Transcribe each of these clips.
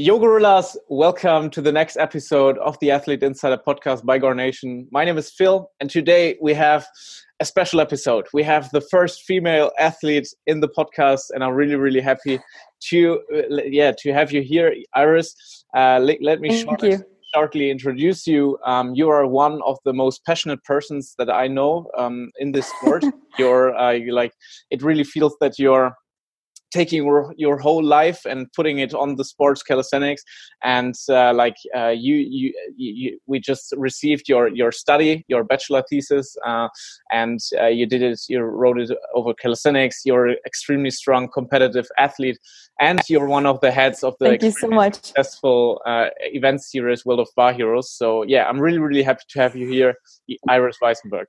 Yo Gorillas, welcome to the next episode of the Athlete Insider podcast by Gornation. My name is Phil, and today we have a special episode. We have the first female athlete in the podcast, and I'm really, really happy to, uh, yeah, to have you here, Iris. Uh, let, let, me short, shortly introduce you. Um, you are one of the most passionate persons that I know um, in this sport. you're, uh, you like, it really feels that you're taking your, your whole life and putting it on the sports calisthenics. And uh, like uh, you, you, you we just received your your study your bachelor thesis uh, and uh, you did it you wrote it over calisthenics. You're extremely strong competitive athlete and you're one of the heads of the Thank you so much. successful uh, event series world of bar heroes. So yeah i'm really really happy to have you here iris Weissenböck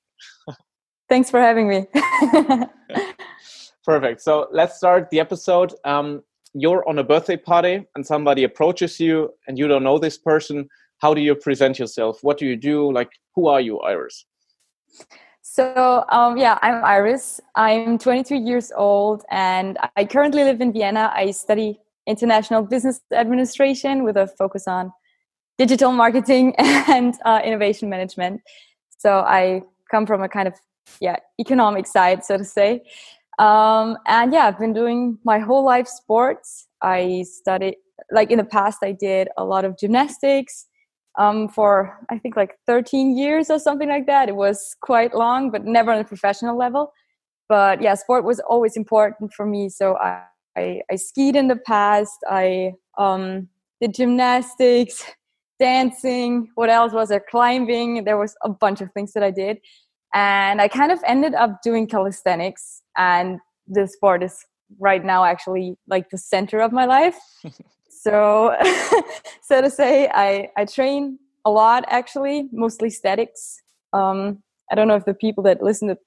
thanks for having me Perfect. So let's start the episode. Um, you're on a birthday party and somebody approaches you and you don't know this person. How do you present yourself? What do you do? Like, who are you, Iris? So, um, yeah, I'm Iris. I'm 22 years old and I currently live in Vienna. I study international business administration with a focus on digital marketing and uh, innovation management. So, I come from a kind of yeah economic side, so to say. Um, and yeah, I've been doing my whole life sports. I studied, like in the past, I did a lot of gymnastics um, for I think like 13 years or something like that. It was quite long, but never on a professional level. But yeah, sport was always important for me. So I, I, I skied in the past. I um, did gymnastics, dancing. What else was there? Climbing. There was a bunch of things that I did and i kind of ended up doing calisthenics and the sport is right now actually like the center of my life. So so to say i i train a lot actually mostly statics. Um i don't know if the people that listen to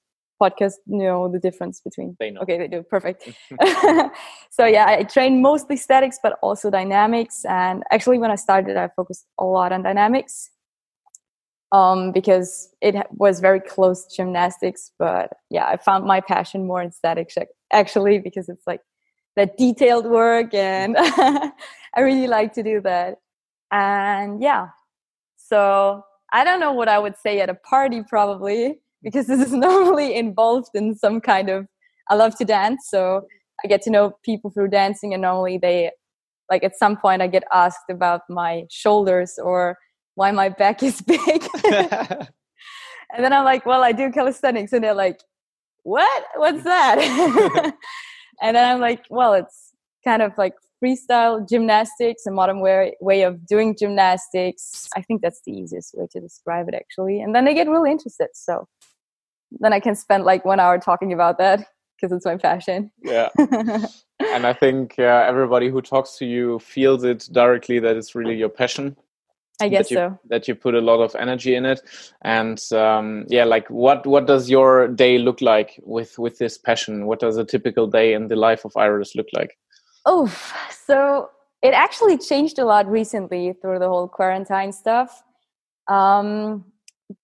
podcast know the difference between they know. okay they do. Perfect. So yeah i train mostly statics but also dynamics. And actually when i started i focused a lot on dynamics um, because it was very close to gymnastics. But yeah, I found my passion more in statics actually because it's like that detailed work, and I really like to do that. And yeah, so I don't know what I would say at a party probably because this is normally involved in some kind of. I love to dance, so I get to know people through dancing, and normally they like at some point I get asked about my shoulders or why my back is big. and then I'm like, well, I do calisthenics. And they're like, what? What's that? and then I'm like, well, it's kind of like freestyle gymnastics, a modern way, way of doing gymnastics. I think that's the easiest way to describe it, actually. And then they get really interested. So then I can spend like one hour talking about that because it's my passion. Yeah. and I think uh, everybody who talks to you feels it directly that it's really your passion. I guess that you, so. That you put a lot of energy in it, and um, yeah, like what what does your day look like with with this passion? What does a typical day in the life of Iris look like? Oh, so it actually changed a lot recently through the whole quarantine stuff, um,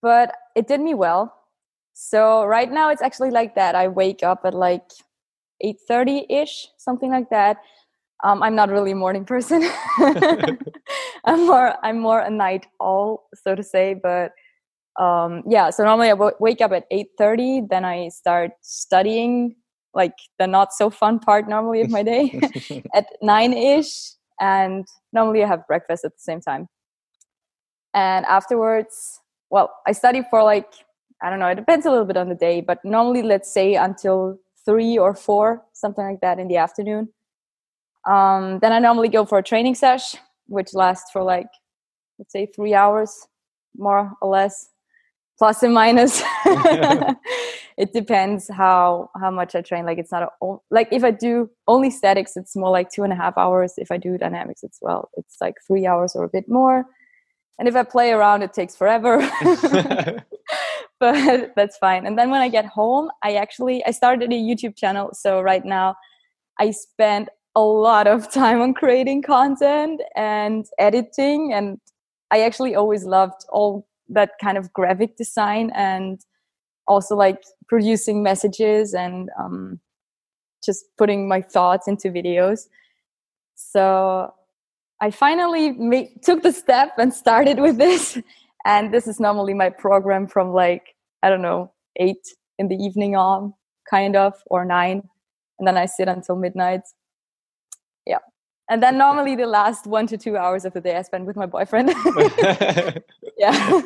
but it did me well. So right now it's actually like that. I wake up at like eight thirty ish, something like that um, I'm not really a morning person. I'm more I'm more a night owl, so to say. But um, yeah, so normally I w- wake up at eight thirty, then I start studying, like the not so fun part normally of my day, at nine ish, and normally I have breakfast at the same time. And afterwards, well, I study for like I don't know. It depends a little bit on the day, but normally let's say until three or four, something like that in the afternoon um, then I normally go for a training session, which lasts for like, let's say, three hours, more or less, plus and minus. it depends how how much I train. Like it's not a, like if I do only statics, it's more like two and a half hours. If I do dynamics, it's well, it's like three hours or a bit more. And if I play around, it takes forever. but that's fine. And then when I get home, I actually I started a YouTube channel. So right now, I spend a lot of time on creating content and editing and i actually always loved all that kind of graphic design and also like producing messages and um, just putting my thoughts into videos so I finally made, took the step and started with this. And this is normally my program from like, I don't know, eight in the evening on, kind of, or nine. And then I sit until midnight. And then normally the last one to two hours of the day I spend with my boyfriend. yeah.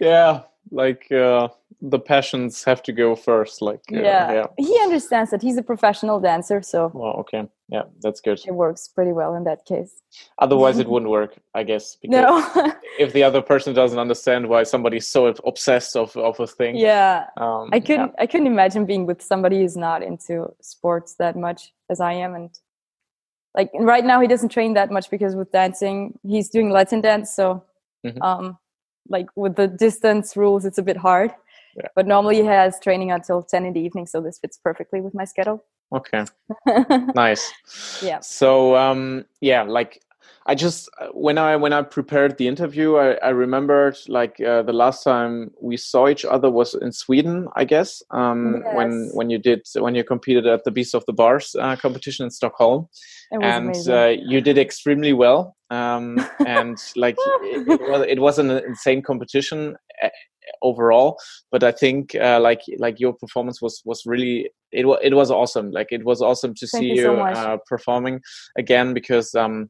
yeah. Like, uh, the passions have to go first like uh, yeah. yeah. he understands that he's a professional dancer so well okay yeah that's good it works pretty well in that case otherwise it wouldn't work i guess no if the other person doesn't understand why somebody's so obsessed of, of a thing yeah um, i couldn't yeah. i couldn't imagine being with somebody who's not into sports that much as i am and like right now he doesn't train that much because with dancing he's doing latin dance so mm-hmm. um like with the distance rules it's a bit hard yeah. But normally he has training until 10 in the evening, so this fits perfectly with my schedule. Okay. nice. Yeah. So um yeah, like I just uh, when I when I prepared the interview, I, I remembered like uh, the last time we saw each other was in Sweden, I guess. Um, yes. When when you did when you competed at the Beast of the Bars uh, competition in Stockholm, and uh, you did extremely well. Um, and like it, it, was it was an insane competition overall but i think uh, like like your performance was was really it, was it was awesome like it was awesome to Thank see you, you so uh, performing again because um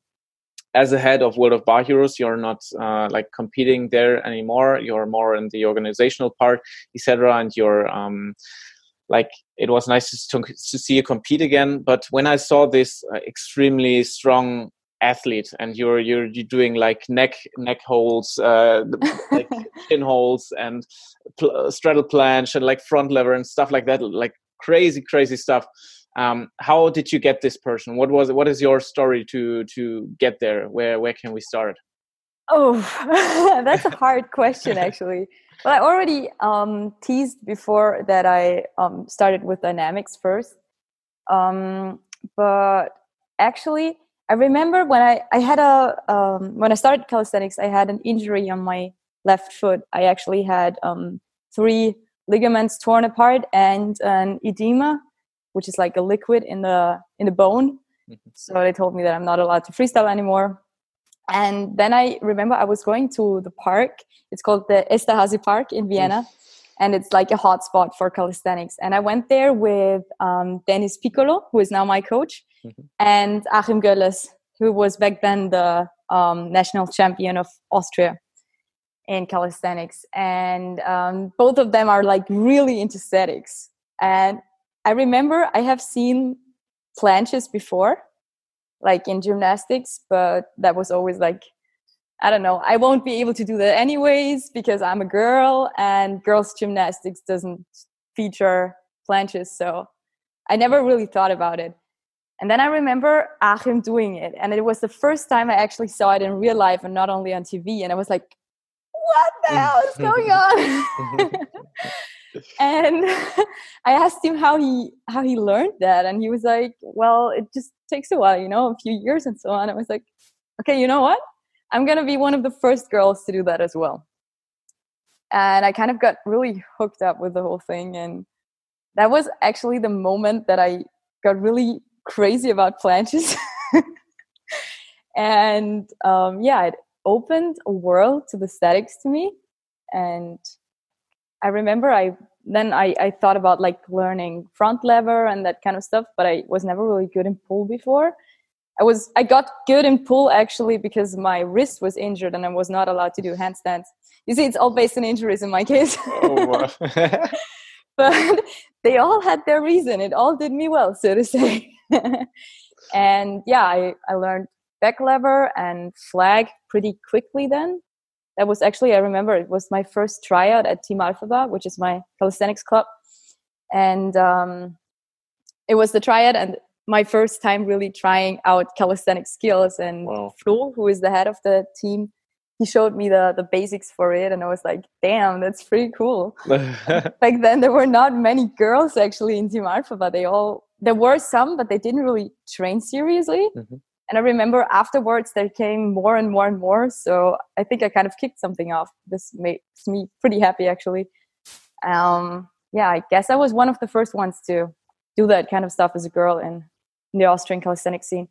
as a head of world of bar heroes you're not uh, like competing there anymore. You're more in the organizational part etc and you're um like it was nice to, to see you compete again. But when i saw this uh, extremely strong athlete and you're you're you're doing like neck neck holds uh like chin holds and pl- straddle planche and like front lever and stuff like that like crazy crazy stuff um how did you get this person? What was what is your story to to get there? Where where can we start? Oh that's a hard question actually. Well i already um teased before that i um started with dynamics first. Um but actually I remember when I, I had a um, when I started calisthenics, I had an injury on my left foot. I actually had um, three ligaments torn apart and an edema, which is like a liquid in the in the bone. Mm-hmm. So they told me that I'm not allowed to freestyle anymore. And then I remember I was going to the park. It's called the Esterhazy Park in Vienna. And it's like a hotspot for calisthenics. And I went there with um, Dennis Piccolo, who is now my coach mm-hmm. and Achim Gölles, who was back then the um, national champion of Austria in calisthenics. And um, both of them are like really into statics. And I remember I have seen planches before, like in gymnastics, but that was always like, I don't know, I won't be able to do that anyways because I'm a girl and girls' gymnastics doesn't feature planches. So I never really thought about it. And then I remember Achim doing it. And it was the first time I actually saw it in real life and not only on TV. And I was like, what the hell is going on? and I asked him how he how he learned that. And he was like, Well, it just takes a while, you know, a few years and so on. I was like, Okay, you know what? I'm gonna be one of the first girls to do that as well. And I kind of got really hooked up with the whole thing. And that was actually the moment that I got really crazy about planches. and um, yeah, it opened a world to the statics to me. And I remember I then I, I thought about like learning front lever and that kind of stuff, but I was never really good in pull before. I was I got good in pull actually because my wrist was injured and I was not allowed to do handstands. You see, it's all based on injuries in my case. Oh, wow. but they all had their reason. It all did me well, so to say. and yeah, I, I learned back lever and flag pretty quickly then. That was actually, I remember it was my first tryout at Team Alpha Bar, which is my calisthenics club. And um, it was the tryout and my first time really trying out calisthenic skills. And wow. Flo, who is the head of the team, he showed me the the basics for it and i was like damn that's pretty cool back then there were not many girls actually in team alpha but they all there were some but they didn't really train seriously mm-hmm. And i remember afterwards there came more and more and more so i think i kind of kicked something off this makes me pretty happy actually um yeah i guess i was one of the first ones to do that kind of stuff as a girl in, the austrian calisthenics scene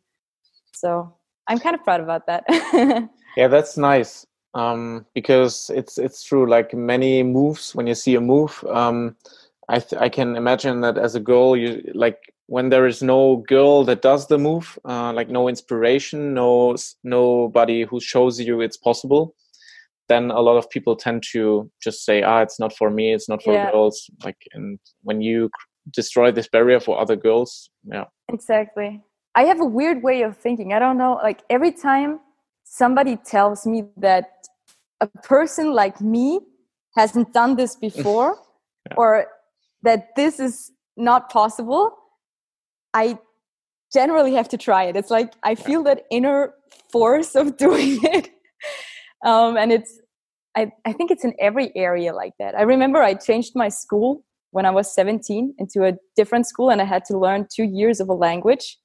so I'm kind of proud about that. yeah, that's nice. Um, because it's it's true. Like many moves, when you see a move, um, I I can imagine that as a girl, you like when there is no girl that does the move, uh, like no inspiration, no nobody who shows you it's possible. Then a lot of people tend to just say, "Ah, it's not for me. It's not for yeah. girls." Like, and when you destroy this barrier for other girls, yeah, exactly. I have a weird way of thinking. I don't know. Like every time somebody tells me that a person like me hasn't done this before, yeah. or that this is not possible, I generally have to try it. It's like I feel that inner force of doing it. um, and it's, I, I think it's in every area like that. I remember I changed my school when I was 17 into a different school and I had to learn two years of a language,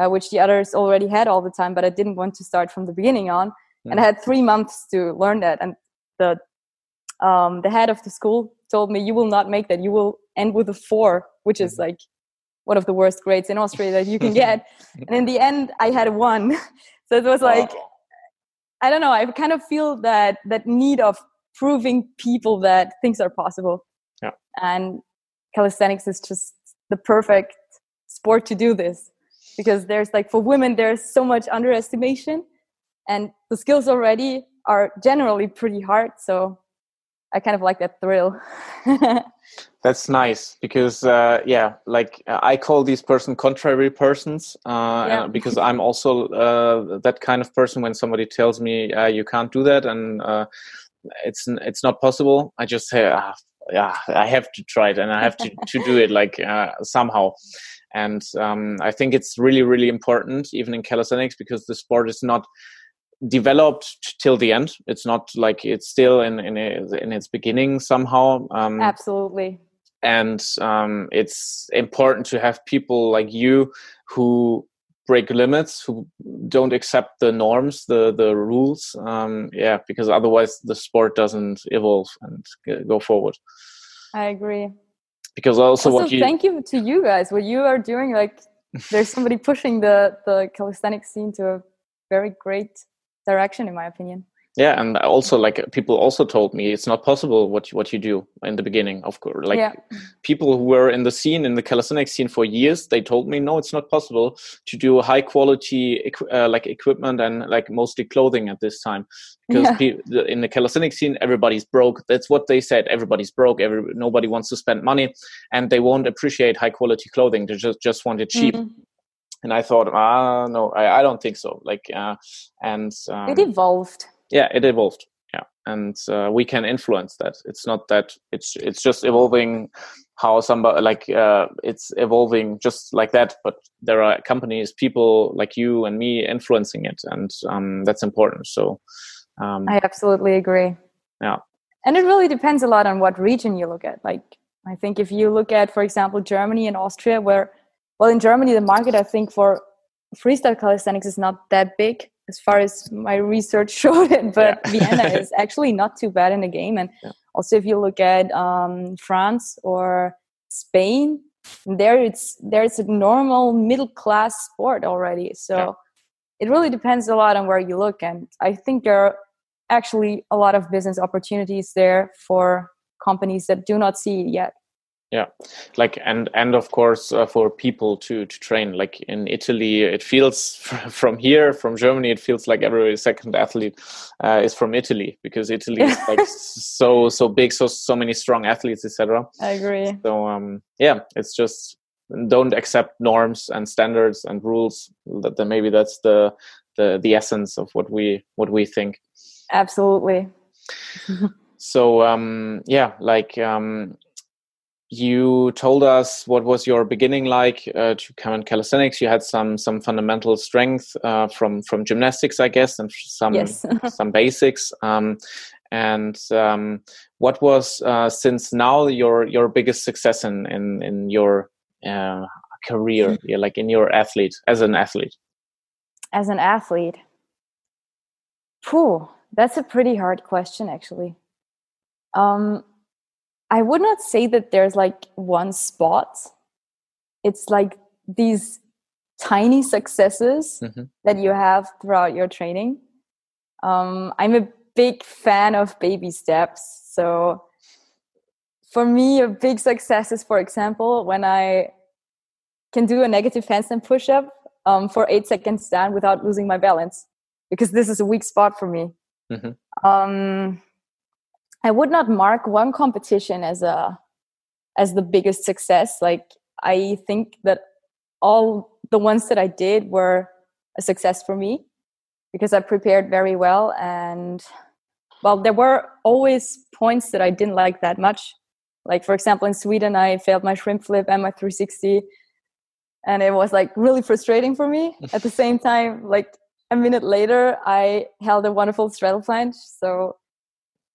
uh, which the others already had all the time, but I didn't want to start from the beginning on. Mm. And I had three months to learn that. And the, um, the head of the school told me, You will not make that. You will end with a four, which is mm-hmm. like one of the worst grades in Austria that you can get. and in the end, I had one. so it was like, oh. I don't know. I kind of feel that that need of proving people that things are possible. Yeah. And calisthenics is just the perfect sport to do this because there's like for women there's so much underestimation and the skills already are generally pretty hard so I kind of like that thrill. That's nice because uh, yeah, like uh, I call these person contrary persons uh, yeah. because I'm also uh, that kind of person. When somebody tells me uh, you can't do that and uh, it's it's not possible, I just say ah, yeah, I have to try it and I have to to do it like somehow. And um, I think it's really really important even in calisthenics because the sport is not developed till the end. It's not like it's still in in, in its beginning somehow. Um, Absolutely. And um, it's important to have people like you who break limits, who don't accept the norms, the the rules. Um, yeah, because otherwise the sport doesn't evolve and go forward. I agree. Because also, also what you thank you to you guys. What you are doing, like there's somebody pushing the the calisthenics scene to a very great direction in my opinion yeah and also like people also told me it's not possible what you, what you do in the beginning of course like yeah. people who were in the scene in the calisthenics scene for years they told me no it's not possible to do high quality uh, like equipment and like mostly clothing at this time because yeah. in the calisthenics scene everybody's broke that's what they said everybody's broke every nobody wants to spend money and they won't appreciate high quality clothing they just just want it cheap mm-hmm and I thought, ah, no, I, I don't think so. Like, uh, and um, it evolved. Yeah, it evolved. Yeah, and uh, we can influence that. It's not that it's it's just evolving how somebody like uh, it's evolving just like that. But there are companies, people like you and me influencing it, and um, that's important. So um, I absolutely agree. Yeah, and it really depends a lot on what region you look at. Like, I think if you look at, for example, Germany and Austria, where well in germany the market i think for freestyle calisthenics is not that big as far as my research showed it but yeah. vienna is actually not too bad in the game and yeah. also if you look at um, france or spain there it's there's a normal middle class sport already so yeah. it really depends a lot on where you look and i think there are actually a lot of business opportunities there for companies that do not see it yet yeah. Like and and of course uh, for people to to train. Like in italy it feels from here from germany it feels like every second athlete uh, is from italy because italy is like so so big so so many strong athletes etc i agree. So um yeah it's just don't accept norms and standards and rules that, that maybe that's the the the essence of what we what we think. Absolutely. So um yeah like um you told us what was your beginning like uh, to come in calisthenics. You had some some fundamental strength uh, from from gymnastics i guess and some yes. some basics. Um, and um, what was uh, since now your your biggest success in in, in your uh, career yeah, like in your athlete as an athlete? As an athlete? Phew, that's a pretty hard question actually. Um, I would not say that there's like one spot. It's like these tiny successes mm-hmm. that you have throughout your training. Um, I'm a big fan of baby steps. So for me, a big success is, for example, when I can do a negative handstand push up um, for eight seconds down without losing my balance, because this is a weak spot for me. Mm-hmm. Um, I would not mark one competition as a as the biggest success. Like I think that all the ones that I did were a success for me because I prepared very well and well there were always points that I didn't like that much. Like for example in Sweden I failed my shrimp flip and my 360 and it was like really frustrating for me. At the same time like a minute later I held a wonderful straddle planche so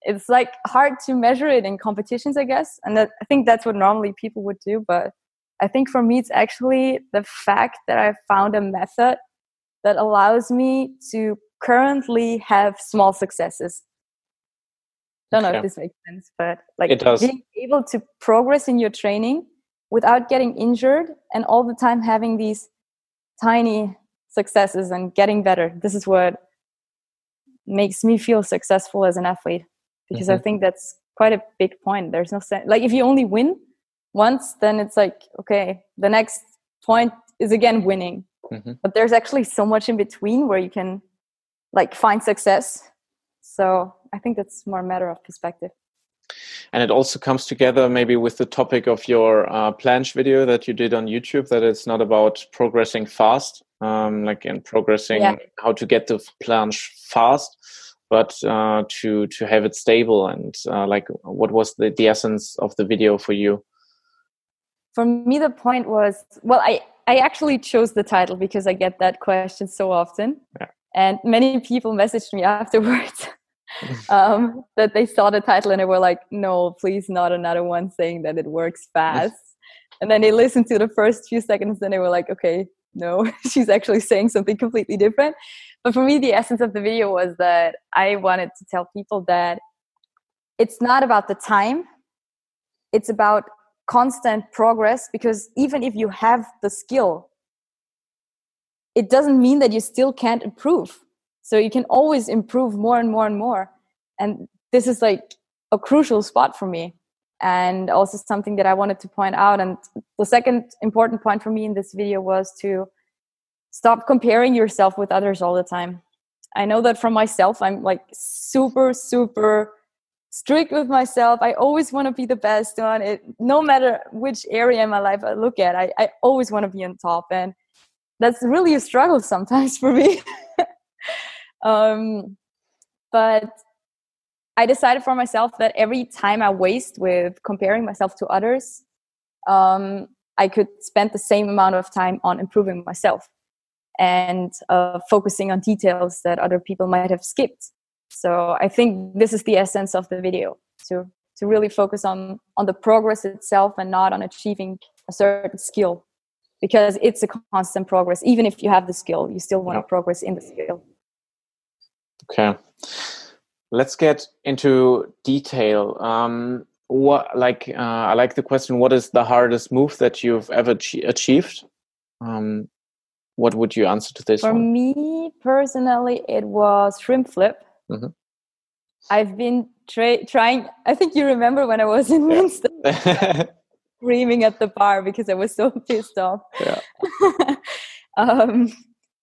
it's like hard to measure it in competitions i guess and that, i think that's what normally people would do but i think for me it's actually the fact that i found a method that allows me to currently have small successes. Don't know if this makes sense but like it does. being able to progress in your training without getting injured and all the time having these tiny successes and getting better. This is what makes me feel successful as an athlete because mm-hmm. I think that's quite a big point. There's no sense like if you only win once, then it's like okay, the next point is again winning. Mm-hmm. But there's actually so much in between where you can like find success. So I think that's more a matter of perspective. And it also comes together maybe with the topic of your uh, planche video that you did on YouTube. That it's not about progressing fast, um, like in progressing yeah. how to get the planche fast, but uh, to to have it stable and uh, like what was the, the essence of the video for you? For me the point was well i i actually chose the title because i get that question so often. Yeah. and many people messaged me afterwards um, that they saw the title and they were like no please not another one saying that it works fast. And then they listened to the first few seconds and they were like okay no she's actually saying something completely different but for me, the essence of the video was that I wanted to tell people that it's not about the time, it's about constant progress because even if you have the skill, it doesn't mean that you still can't improve. So you can always improve more and more and more. And this is like a crucial spot for me and also something that I wanted to point out. And the second important point for me in this video was to stop comparing yourself with others all the time. I know that from myself i'm like super super strict with myself. I always want to be the best on it. No matter which area in my life i look at i, I always want to be on top and that's really a struggle sometimes for me. Um, but i decided for myself that every time i waste with comparing myself to others um, i could spend the same amount of time on improving myself and uh, focusing on details that other people might have skipped. So I think this is the essence of the video to to really focus on on the progress itself and not on achieving a certain skill. Because it's a constant progress. Even if you have the skill you still want to progress in the skill. Okay. Let's get into detail. Um, what like uh, i like the question what is the hardest move that you've ever achieved? Um, what would you answer to this for one? me personally it was shrimp flip mm-hmm. i've been tra- trying i think you remember when i was in yeah. screaming at the bar because i was so pissed off yeah. um,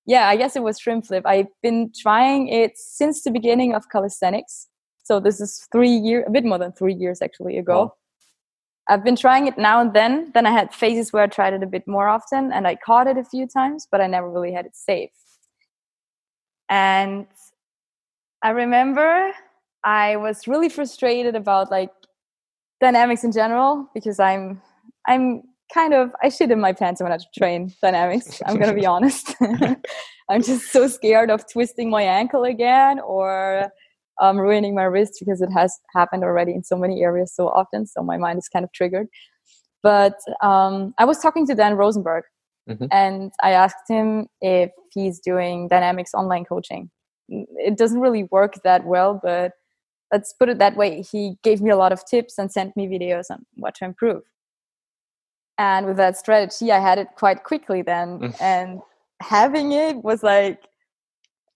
yeah i guess it was shrimp flip i've been trying it since the beginning of calisthenics so this is three years a bit more than three years actually ago wow. I've been trying it now and then. Then I had phases where I tried it a bit more often and I caught it a few times, but I never really had it safe. And I remember I was really frustrated about like dynamics in general because I'm I'm kind of I shit in my pants when I train dynamics. I'm gonna be honest. I'm just so scared of twisting my ankle again or um, ruining my wrist because it has happened already in so many areas so often. So my mind is kind of triggered. But um, I was talking to Dan Rosenberg mm-hmm. and I asked him if he's doing dynamics online coaching. It doesn't really work that well, but let's put it that way. He gave me a lot of tips and sent me videos on what to improve. And with that strategy, I had it quite quickly then. Mm. and having it was like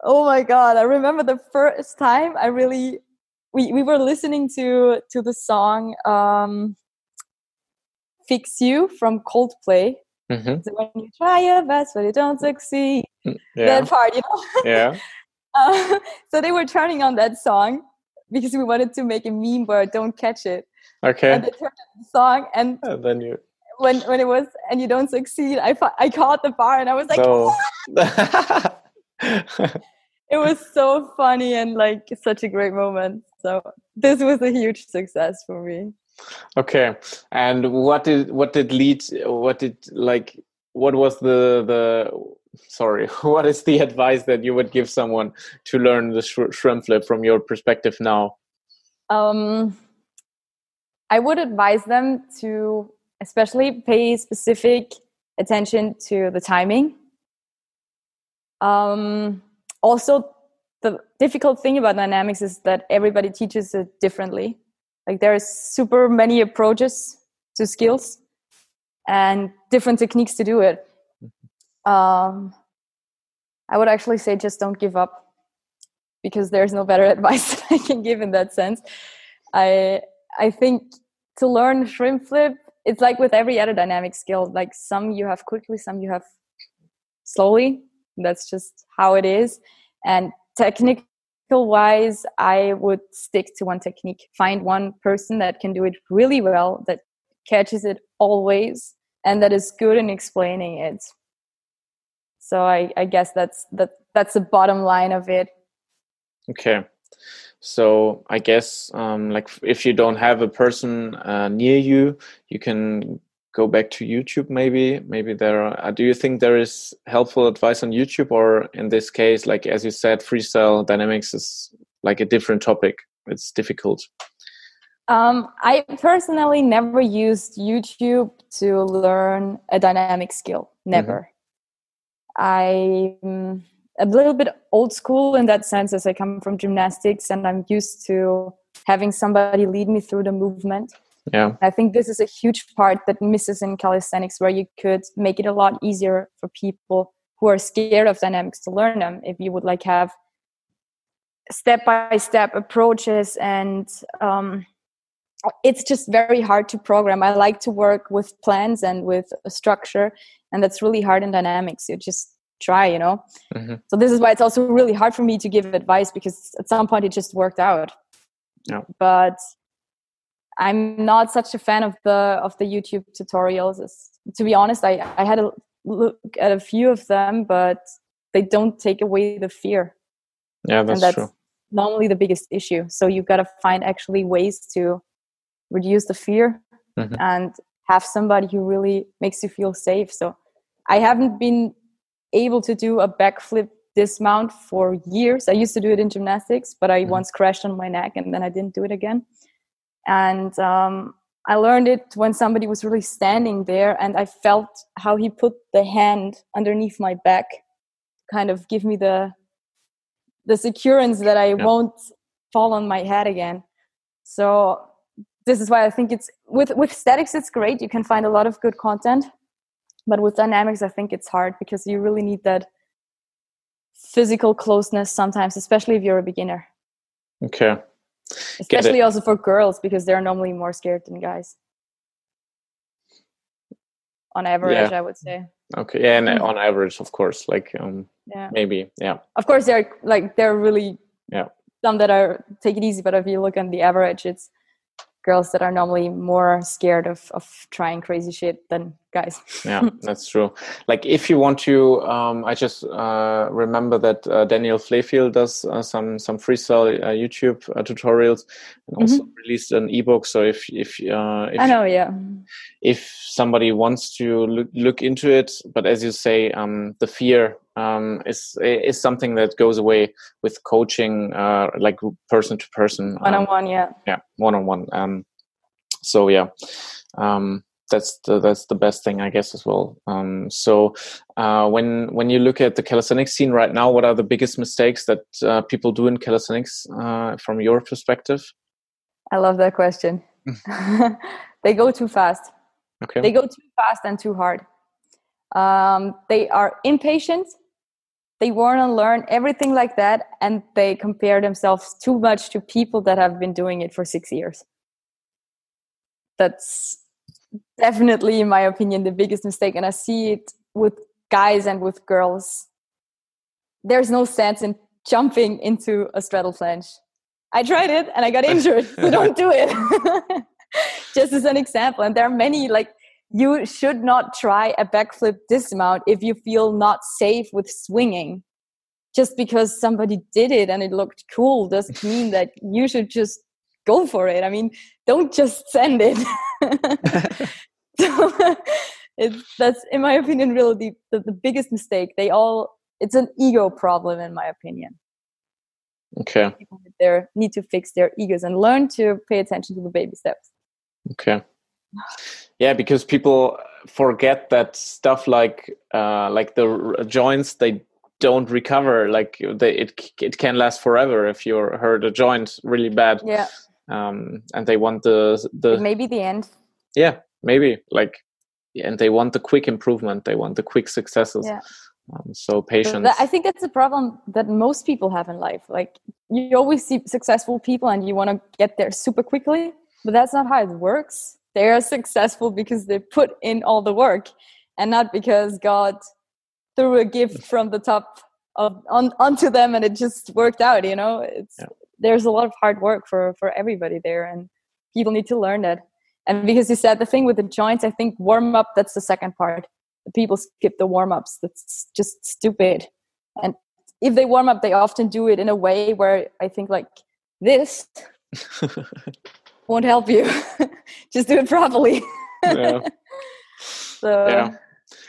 oh my god i remember the first time i really we, we were listening to to the song um fix you from coldplay Mhm. so when you try your best but you don't succeed Yeah. that part you know yeah. uh, so they were turning on that song because we wanted to make a meme where don't catch it Okay. and they turned on the song and And then you. when when it was and you don't succeed i i caught the bar and i was like so. it was so funny and like such a great moment so this was a huge success for me okay. And what did what did lead? What did like? What was the the? Sorry. What is the advice that you would give someone to learn the sh- shrimp flip from your perspective now? um i would advise them to especially pay specific attention to the timing um also the difficult thing about dynamics is that everybody teaches it differently. Like there are super many approaches to skills and different techniques to do it. Um i would actually say just don't give up because there's no better advice that i can give in that sense. I i think to learn shrimp flip it's like with every other dynamic skill like some you have quickly some you have slowly that's just how it is. And technical wise i would stick to one technique. Find one person that can do it really well that catches it always and that is good in explaining it. So i i guess that's that that's the bottom line of it. Okay. So I guess um, like if you don't have a person uh, near you, you can go back to YouTube. Maybe maybe there. Are, uh, do you think there is helpful advice on YouTube, or in this case, like as you said, freestyle dynamics is like a different topic. It's difficult. Um, I personally never used YouTube to learn a dynamic skill. Never. I'm a little bit old school in that sense, as I come from gymnastics and I'm used to having somebody lead me through the movement. Yeah. I think this is a huge part that misses in calisthenics, where you could make it a lot easier for people who are scared of dynamics to learn them. If you would like have step by step approaches and um, it's just very hard to program. I like to work with plans and with a structure, and that's really hard in dynamics. You just try, you know. Mhm. So this is why it's also really hard for me to give advice because at some point it just worked out. Yeah. But I'm not such a fan of the of the YouTube tutorials. As, to be honest, I I had a look at a few of them, but they don't take away the fear Yeah, that's, and that's true. normally the biggest issue so you've got to find actually ways to reduce the fear Mhm. and have somebody who really makes you feel safe so i haven't been able to do a backflip dismount for years i used to do it in gymnastics but i Mhm. once crashed on my neck and then i didn't do it again and um, i learned it when somebody was really standing there and i felt how he put the hand underneath my back kind of give me the the securance that I Yeah. won't fall on my head again. So this is why I think it's with with statics it's great. You can find a lot of good content, but with dynamics I think it's hard because you really need that physical closeness sometimes, especially if you're a beginner. Okay. Especially also for girls because they're normally more scared than guys. On average, I would say. Okay. Yeah, and Mhm. on average, of course, like um, Yeah. maybe. Yeah. Of course, they're like they're really Yeah. some that are take it easy, but if you look on the average, it's girls that are normally more scared of of trying crazy shit than guys. yeah that's true like if you want to um, i just uh, remember that uh, daniel flayfield does uh, some some freestyle uh, youtube uh, tutorials and also released an ebook so if if uh, if, I know, yeah. if somebody wants to look, look into it but as you say um, the fear um, is is something that goes away with coaching uh, like person to person One on one, yeah. yeah one on one um so yeah um that's the that's the best thing i guess as well um so uh when when you look at the calisthenics scene right now what are the biggest mistakes that uh, people do in calisthenics uh from your perspective I love that question. they go too fast. okay They go too fast and too hard. Um, they are impatient. They want to learn everything like that, and they compare themselves too much to people that have been doing it for six years. That's definitely, in my opinion, the biggest mistake, and I see it with guys and with girls. There's no sense in jumping into a straddle planche. I tried it and I got injured, so don't do it. Just as an example, and there are many like you should not try a backflip dismount if you feel not safe with swinging. Just because somebody did it and it looked cool doesn't mean that you should just go for it. I mean, don't just send it. so, that's, in my opinion, really the, the, the biggest mistake. They all, it's an ego problem, in my opinion. Okay. People need to fix their egos and learn to pay attention to the baby steps. Okay yeah because people forget that stuff like uh, like the joints they don't recover like they it it can last forever if you hurt a joint really bad. Yeah. Um and they want the the maybe the end. Yeah maybe like and they want the quick improvement they want the quick successes. Yeah. Um, so patience. I think that's a problem that most people have in life like you always see successful people and you want to get there super quickly but that's not how it works they are successful because they put in all the work and not because god threw a gift mm. from the top of on onto them and it just worked out you know? It's yeah. there's a lot of hard work for for everybody there and people need to learn that. And because you said the thing with the joints i think warm up that's the second part. People skip the warm ups that's just stupid. And if they warm up they often do it in a way where i think like this won't help you. Just do it properly. yeah. So yeah.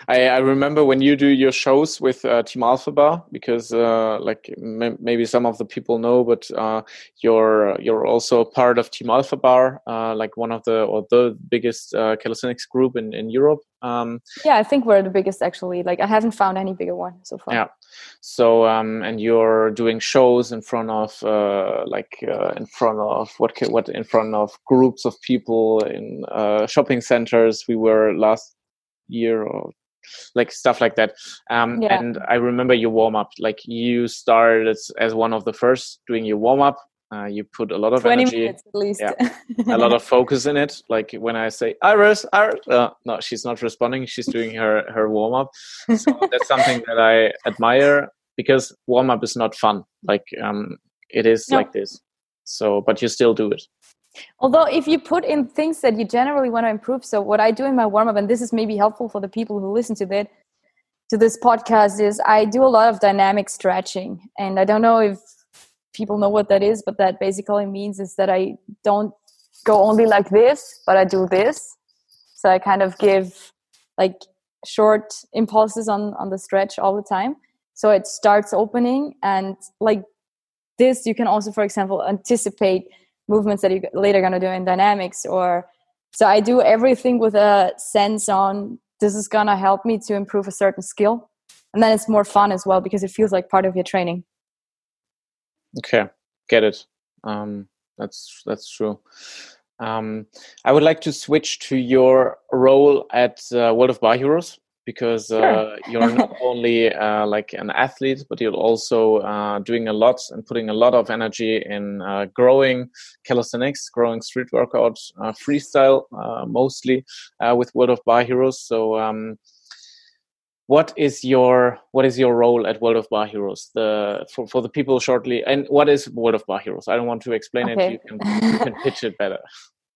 I, I remember when you do your shows with uh, Team Alpha Bar because uh, like m- maybe some of the people know, but uh, you're you're also a part of Team Alpha Bar, uh, like one of the or the biggest uh, calisthenics group in in Europe. Um, yeah, I think we're the biggest actually. Like I haven't found any bigger one so far. Yeah. So um, and you're doing shows in front of uh, like uh, in front of what what in front of groups of people in uh, shopping centers. We were last year or like stuff like that. Um, yeah. And I remember your warm up, like you started as one of the first doing your warm up. Uh, you put a lot of 20 energy, minutes at least. yeah, a lot of focus in it. Like when I say Iris, Iris, uh, no, she's not responding. She's doing her her warm up. So that's something that I admire because warm up is not fun. Like um, it is no. like this. So, but you still do it. Although, if you put in things that you generally want to improve, so what I do in my warm up, and this is maybe helpful for the people who listen to that to this podcast, is I do a lot of dynamic stretching, and I don't know if people know what that is, but that basically means is that I don't go only like this, but I do this. So I kind of give like short impulses on on the stretch all the time. So it starts opening, and like this, you can also, for example, anticipate movements that you're later going to do in dynamics or so i do everything with a sense on this is going to help me to improve a certain skill and then it's more fun as well because it feels like part of your training okay get it. Um, that's that's true. Um, i would like to switch to your role at uh, world of bar heroes because uh, you're not only uh, like an athlete, but you're also uh, doing a lot and putting a lot of energy in uh, growing calisthenics, growing street workouts, uh, freestyle uh, mostly with World of Bar Heroes. So, um, what is your what is your role at World of Bar Heroes? The for, for the people shortly, and what is World of Bar Heroes? I don't want to explain okay. it. You can, you can pitch it better.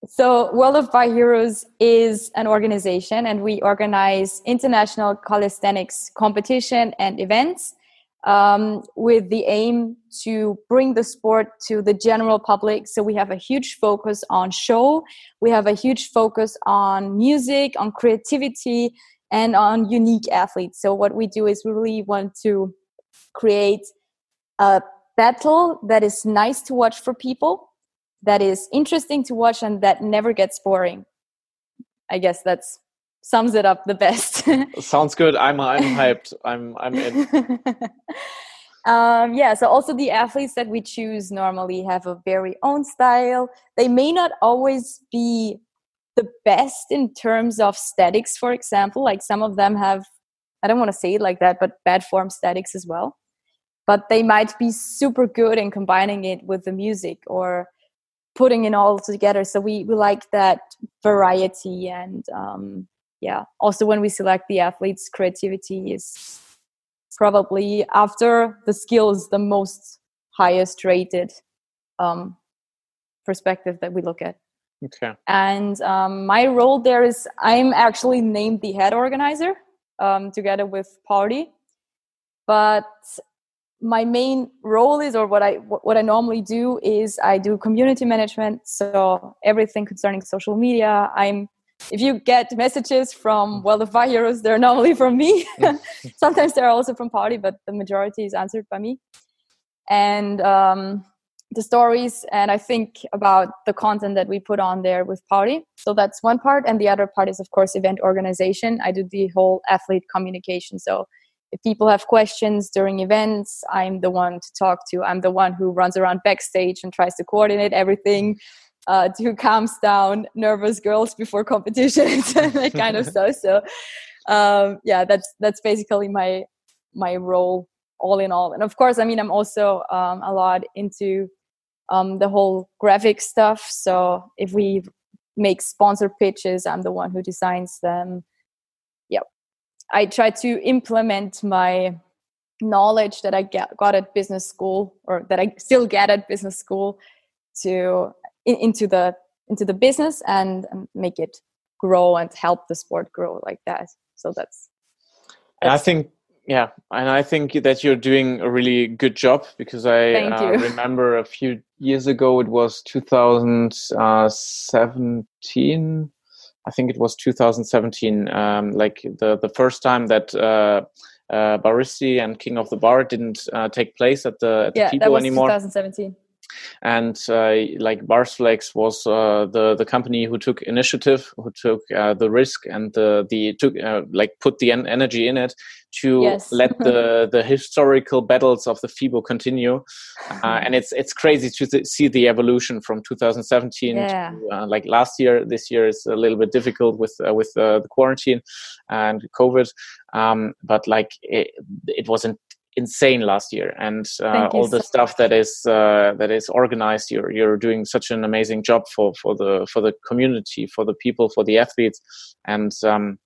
So, World of Bar Heroes is an organization, and we organize international calisthenics competition and events um, with the aim to bring the sport to the general public. So, we have a huge focus on show, we have a huge focus on music, on creativity, and on unique athletes. So, what we do is we really want to create a battle that is nice to watch for people that is interesting to watch and that never gets boring. I guess that's sums it up the best. Sounds good. I'm I'm hyped. I'm I'm in. um, yeah. So also the athletes that we choose normally have a very own style. They may not always be the best in terms of statics, for example. Like some of them have I don't want to say it like that, but bad form statics as well. But they might be super good in combining it with the music or putting it all together. So we, we like that variety and um, yeah. Also, when we select the athletes, creativity is probably after the skills the most highest rated um, perspective that we look at. Okay. And um, my role there is I'm actually named the head organizer um, together with Party, but my main role is, or what I what I normally do is I do community management. So everything concerning social media. I'm if you get messages from well the five heroes, they're normally from me. Sometimes they're also from Party, but the majority is answered by me. And um, the stories and I think about the content that we put on there with Party. So that's one part. And the other part is, of course, event organization. I do the whole athlete communication. So if people have questions during events, I'm the one to talk to. I'm the one who runs around backstage and tries to coordinate everything, uh, who calms down nervous girls before competitions that kind of stuff. So um, yeah, that's that's basically my my role all in all. And of course, I mean, I'm also um, a lot into um, the whole graphic stuff. So if we make sponsor pitches, I'm the one who designs them. Yeah, I try to implement my knowledge that I get, got at business school or that I still get at business school to in, into the into the business and, and make it grow and help the sport grow like that. So that's, that's I think yeah and i think that you're doing a really good job because i uh, remember a few years ago it was 2017 i think it was 2017 um, like the the first time that uh, uh, Baristi and King of the Bar didn't uh, take place at the at yeah, the that was anymore. 2017 and uh, like Barsflex was uh, the the company who took initiative, who took uh, the risk and the the took uh, like put the en- energy in it to yes. let the the historical battles of the FIBO continue, uh, and it's it's crazy to th- see the evolution from 2017 yeah. to uh, like last year. This year is a little bit difficult with with the quarantine and COVID, um, but like it, it wasn't insane last year and uh, all the so stuff much. that is uh, that is organized you're you're doing such an amazing job for for the for the community for the people for the athletes and um,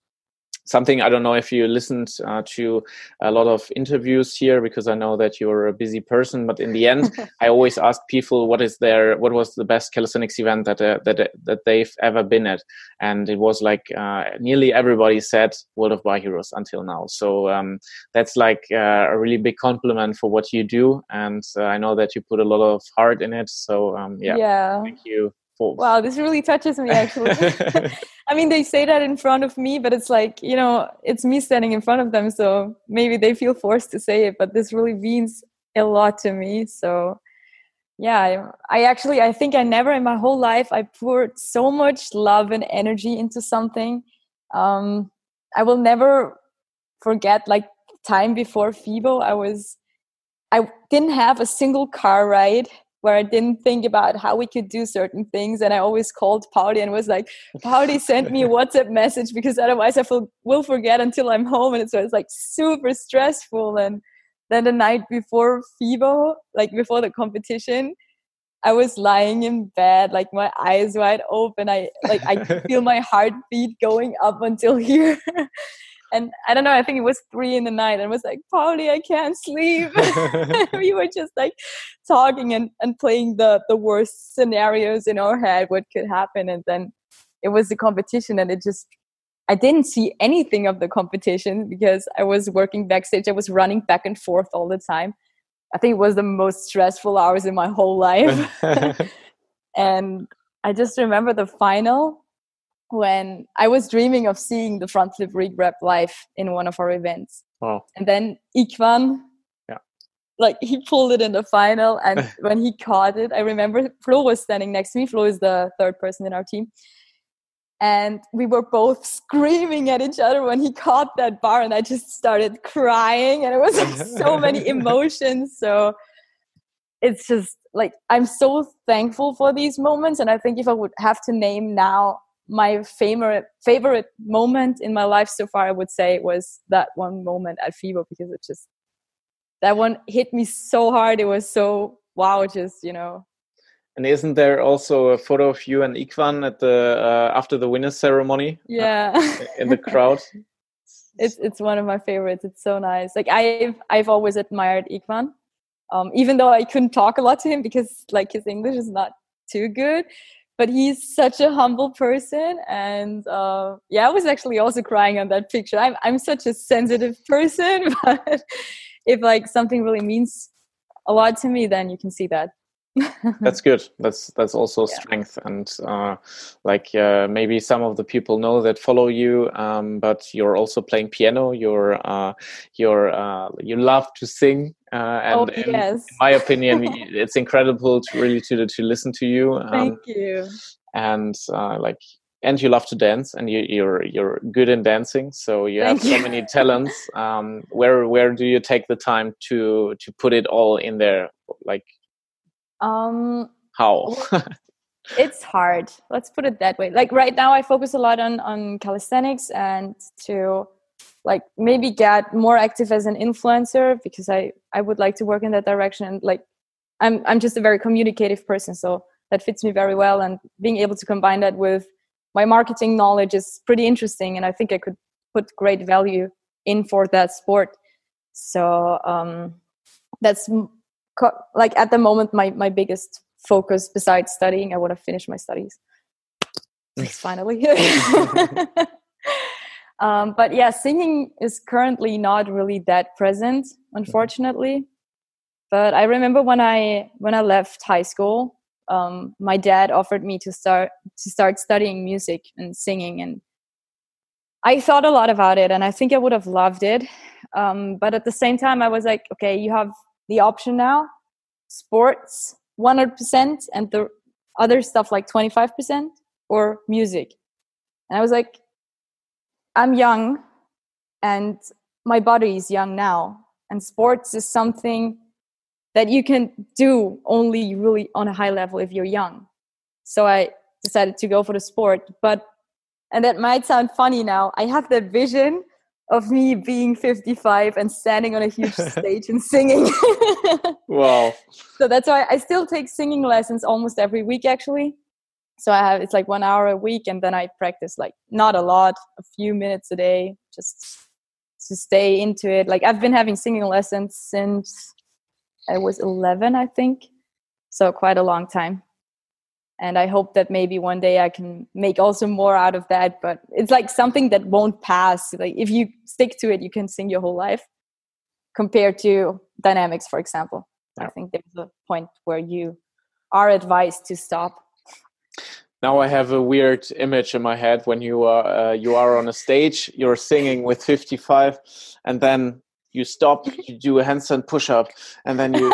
something I don't know if you listened uh, to a lot of interviews here because I know that you're a busy person. But in the end, I always ask people what is their what was the best calisthenics event that uh, that that they've ever been at, and it was like uh, nearly everybody said World of Bar Heroes until now. So um, that's like uh, a really big compliment for what you do, and uh, I know that you put a lot of heart in it. So um, yeah, yeah, thank you Wow, this really touches me actually. I mean, they say that in front of me, but it's like, you know, it's me standing in front of them. So maybe they feel forced to say it, but this really means a lot to me. So yeah, I, I actually, I think I never in my whole life, I poured so much love and energy into something. Um, I will never forget like time before FIBO, I was, I didn't have a single car ride where I didn't think about how we could do certain things. And I always called Pauli and was like, Pauli, send me a WhatsApp message because otherwise I will forget until I'm home. And so it's like super stressful. And then the night before FIBO, like before the competition, I was lying in bed, like my eyes wide open. I like I feel my heartbeat going up until here. and I don't know, I think it was three in the night and was like, Pauli, I can't sleep. we were just like talking and, and playing the, the worst scenarios in our head, what could happen. And then it was the competition and it just, I didn't see anything of the competition because I was working backstage. I was running back and forth all the time. I think it was the most stressful hours in my whole life. and I just remember the final when I was dreaming of seeing the front flip regrab live in one of our events. Wow. And then Ikhwan, yeah. like he pulled it in the final. And when he caught it, I remember Flo was standing next to me. Flo is the third person in our team. And we were both screaming at each other when he caught that bar. And I just started crying. And it was like so many emotions. So it's just like, I'm so thankful for these moments. And I think if I would have to name now my favorite favorite moment in my life so far, I would say, was that one moment at FIBO because it just that one hit me so hard. It was so wow, just you know. And isn't there also a photo of you and Ikhwan at the uh, after the winners ceremony? Yeah, uh, in the crowd. it's it's one of my favorites. It's so nice. Like I've I've always admired Ikhwan, um, even though I couldn't talk a lot to him because like his English is not too good. But he's such a humble person, and uh, yeah, I was actually also crying on that picture. I'm I'm such a sensitive person, but if like something really means a lot to me, then you can see that. That's good. That's that's also yeah. strength and uh, like uh, maybe some of the people know that follow you um, but you're also playing piano you're uh, you're uh, you love to sing uh, and oh, yes. in, in, my opinion it's incredible to really to to listen to you um, thank you. and uh, like and you love to dance and you, are you're, you're good in dancing so you Thank have so many talents. Um, where where do you take the time to to put it all in there? Like um, How? it's hard. Let's put it that way. Like right now, I focus a lot on on calisthenics and to like maybe get more active as an influencer because I I would like to work in that direction. And like I'm I'm just a very communicative person, so that fits me very well. And being able to combine that with my marketing knowledge is pretty interesting, and I think I could put great value in for that sport. So um, that's like at the moment my my biggest focus besides studying i want to finish my studies. Finally. Um, but yeah singing is currently not really that present unfortunately. But i remember when i when i left high school um, my dad offered me to start to start studying music and singing and i thought a lot about it and i think i would have loved it. Um, but at the same time i was like okay you have the option now sports 100% and the other stuff like 25% or music. And i was like i'm young and my body is young now and sports is something that you can do only really on a high level if you're young. So i decided to go for the sport but and that might sound funny now i have that vision of me being 55 and standing on a huge stage and singing. wow. So that's why I still take singing lessons almost every week actually. So I have it's like 1 hour a week and then I practice like not a lot, a few minutes a day just to stay into it. Like I've been having singing lessons since I was 11 I think. So quite a long time and i hope that maybe one day i can make also more out of that but it's like something that won't pass. Like if you stick to it you can sing your whole life compared to dynamics for example. Yeah. i think there's a point where you are advised to stop. Now i have a weird image in my head when you are uh, you are on a stage you're singing with 55 and then you stop you do a handstand push-up and then you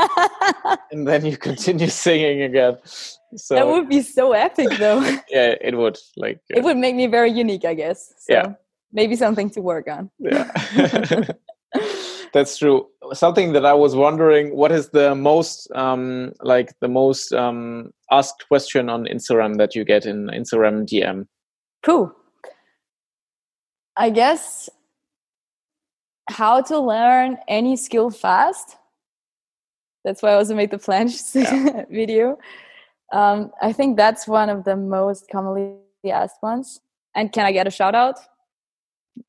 and then you continue singing again. So that would be so epic though. Yeah it would like uh, it would make me very unique i guess. So yeah. maybe something to work on. Yeah. That's true. Something that i was wondering what is the most um like the most um asked question on instagram that you get in instagram dm cool i guess how to learn any skill fast that's why i also made the planche yeah. video um, I think that's one of the most commonly asked ones. And can I get a shout out?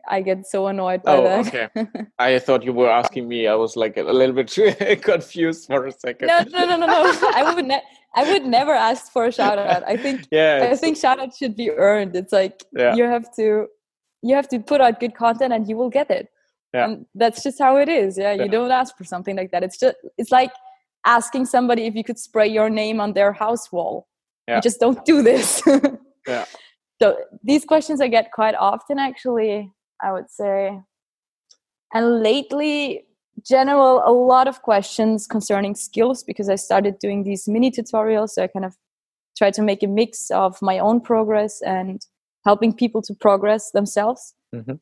I get so annoyed by oh, that. okay. I thought you were asking me. I was like a little bit confused for a second. No, no, no, no, no. I would ne- I would never ask for a shout out. I think yeah, I think shout out should be earned. It's like yeah. you have to you have to put out good content and you will get it. Yeah. And that's just how it is. Yeah. You don't ask for something like that. It's just it's like asking somebody if you could spray your name on their house wall. Yeah. You just don't do this. yeah. So these questions I get quite often, actually, I would say. And lately, general, a lot of questions concerning skills because I started doing these mini tutorials. So I kind of try to make a mix of my own progress and helping people to progress themselves. Mm-hmm.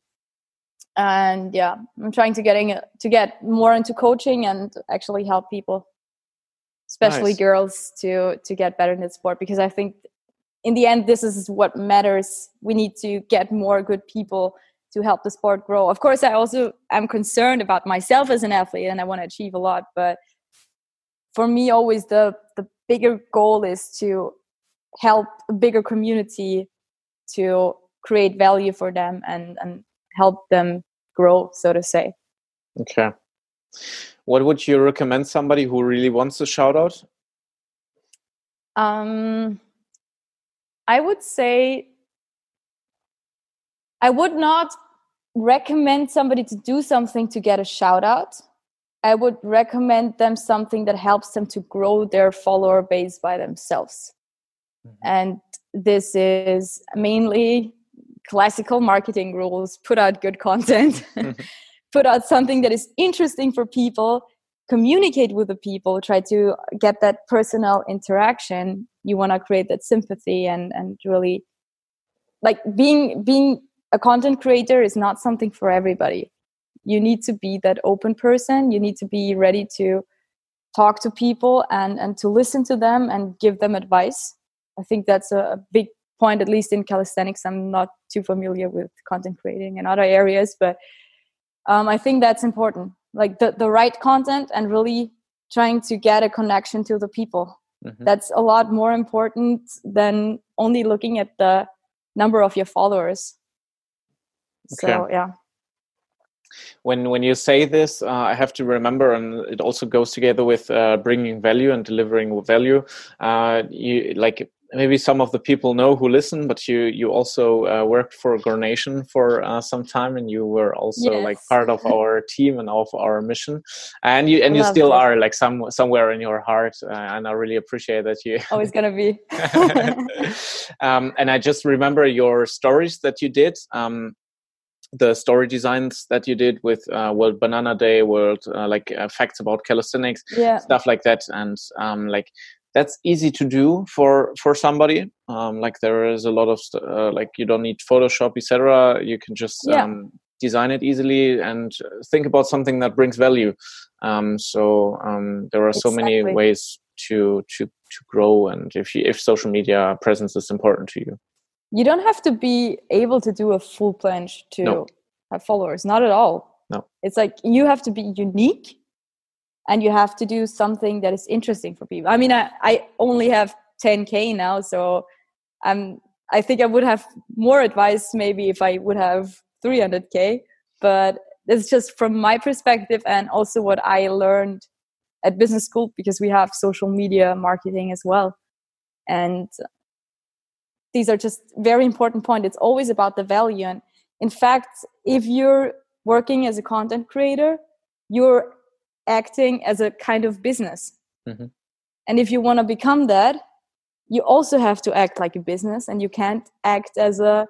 And yeah, I'm trying to getting uh, to get more into coaching and actually help people especially nice. girls to to get better in the sport because i think in the end this is what matters we need to get more good people to help the sport grow of course i also am concerned about myself as an athlete and i want to achieve a lot but for me always the the bigger goal is to help a bigger community to create value for them and and help them grow so to say okay what would you recommend somebody who really wants a shout out um i would say i would not recommend somebody to do something to get a shout out I would recommend them something that helps them to grow their follower base by themselves. Mm-hmm. And this is mainly classical marketing rules put out good content, mm-hmm. put out something that is interesting for people, communicate with the people, try to get that personal interaction. You want to create that sympathy and, and really like being being a content creator is not something for everybody. You need to be that open person. You need to be ready to talk to people and and to listen to them and give them advice. I think that's a big point at least in calisthenics i'm not too familiar with content creating and other areas but um, i think that's important. Like the, the right content and really trying to get a connection to the people. Mm-hmm. that's a lot more important than only looking at the number of your followers. Okay. so yeah. When when you say this uh, i have to remember and it also goes together with uh, bringing value and delivering value. Uh, you like maybe some of the people know who listen but you you also uh, worked for Gornation for uh, some time and you were also yes. like part of our team and of our mission and you and you still it. are like some somewhere in your heart uh, and i really appreciate that you always gonna be um, and i just remember your stories that you did um, the story designs that you did with uh, World Banana Day, World uh, like uh, facts about calisthenics, yeah. stuff like that, and um, like that's easy to do for for somebody. Um, like there is a lot of uh, like you don't need Photoshop, etc. You can just yeah. um, design it easily and think about something that brings value. Um, so um, there are so many ways to to to grow, and if you, if social media presence is important to you you don't have to be able to do a full planche to no. have followers not at all no it's like you have to be unique and you have to do something that is interesting for people. I mean i, I only have 10k now so i'm i think i would have more advice maybe if i would have 300k but it's just from my perspective and also what i learned at business school because we have social media marketing as well. And these are just very important point. It's always about the value. And in fact if you're working as a content creator you're acting as a kind of business mm-hmm. and if you want to become that you also have to act like a business and you can't act as a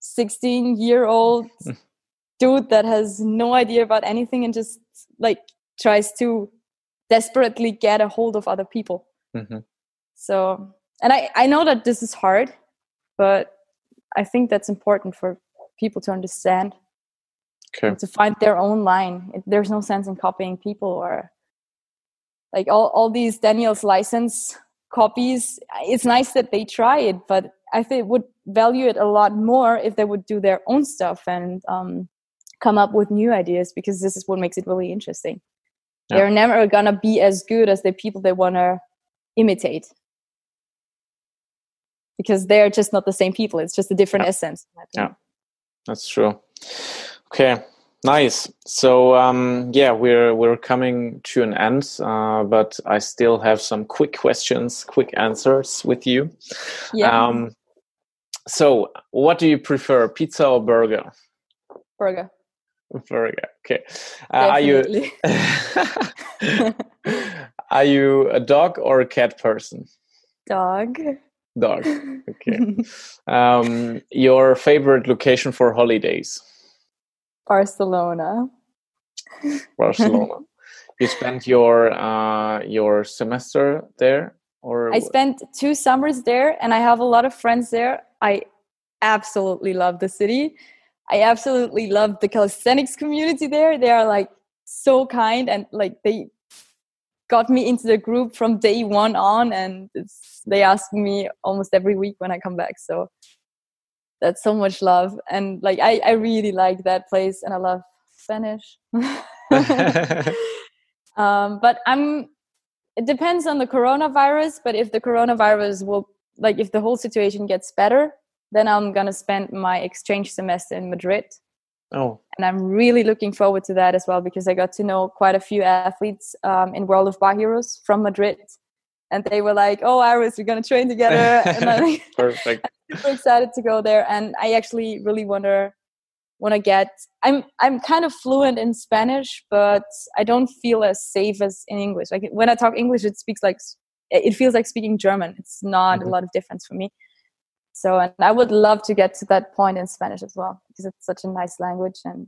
16 year old dude that has no idea about anything and just like tries to desperately get a hold of other people mm-hmm. so and I, I know that this is hard but i think that's important for people to understand okay. to find their own line it, there's no sense in copying people or like all, all these Daniels Laizans copies it's nice that they try it but i think would value it a lot more if they would do their own stuff and um, come up with new ideas because this is what makes it really interesting yeah. they're never gonna be as good as the people they want to imitate because they're just not the same people. It's just a different yeah. essence. Yeah, that's true. Okay, nice. So um, yeah, we're we're coming to an end, uh, but I still have some quick questions, quick answers with you. Yeah. Um, so, what do you prefer, pizza or burger? Burger. Burger. Okay. Uh, are you are you a dog or a cat person? Dog. Dog. Okay. um, your favorite location for holidays? Barcelona. Barcelona. you spent your uh, your semester there, or I spent two summers there, and I have a lot of friends there. I absolutely love the city. I absolutely love the calisthenics community there. They are like so kind and like they got me into the group from day one on, and they ask me almost every week when I come back. So that's so much love, and like I, I really like that place, and I love Spanish. um, but I'm. It depends on the coronavirus, but if the coronavirus will, like, if the whole situation gets better, then I'm gonna spend my exchange semester in Madrid Oh. And I'm really looking forward to that as well because I got to know quite a few athletes um, in World of Bar Heroes from Madrid. And they were like, oh, Iris, we're going to train together. Perfect. Super excited to go there. And I actually really wonder want to get i'm i'm kind of fluent in spanish but i don't feel as safe as in english like when i talk english it speaks like it feels like speaking german it's not mm-hmm. a lot of difference for me so and i would love to get to that point in spanish as well because it's such a nice language and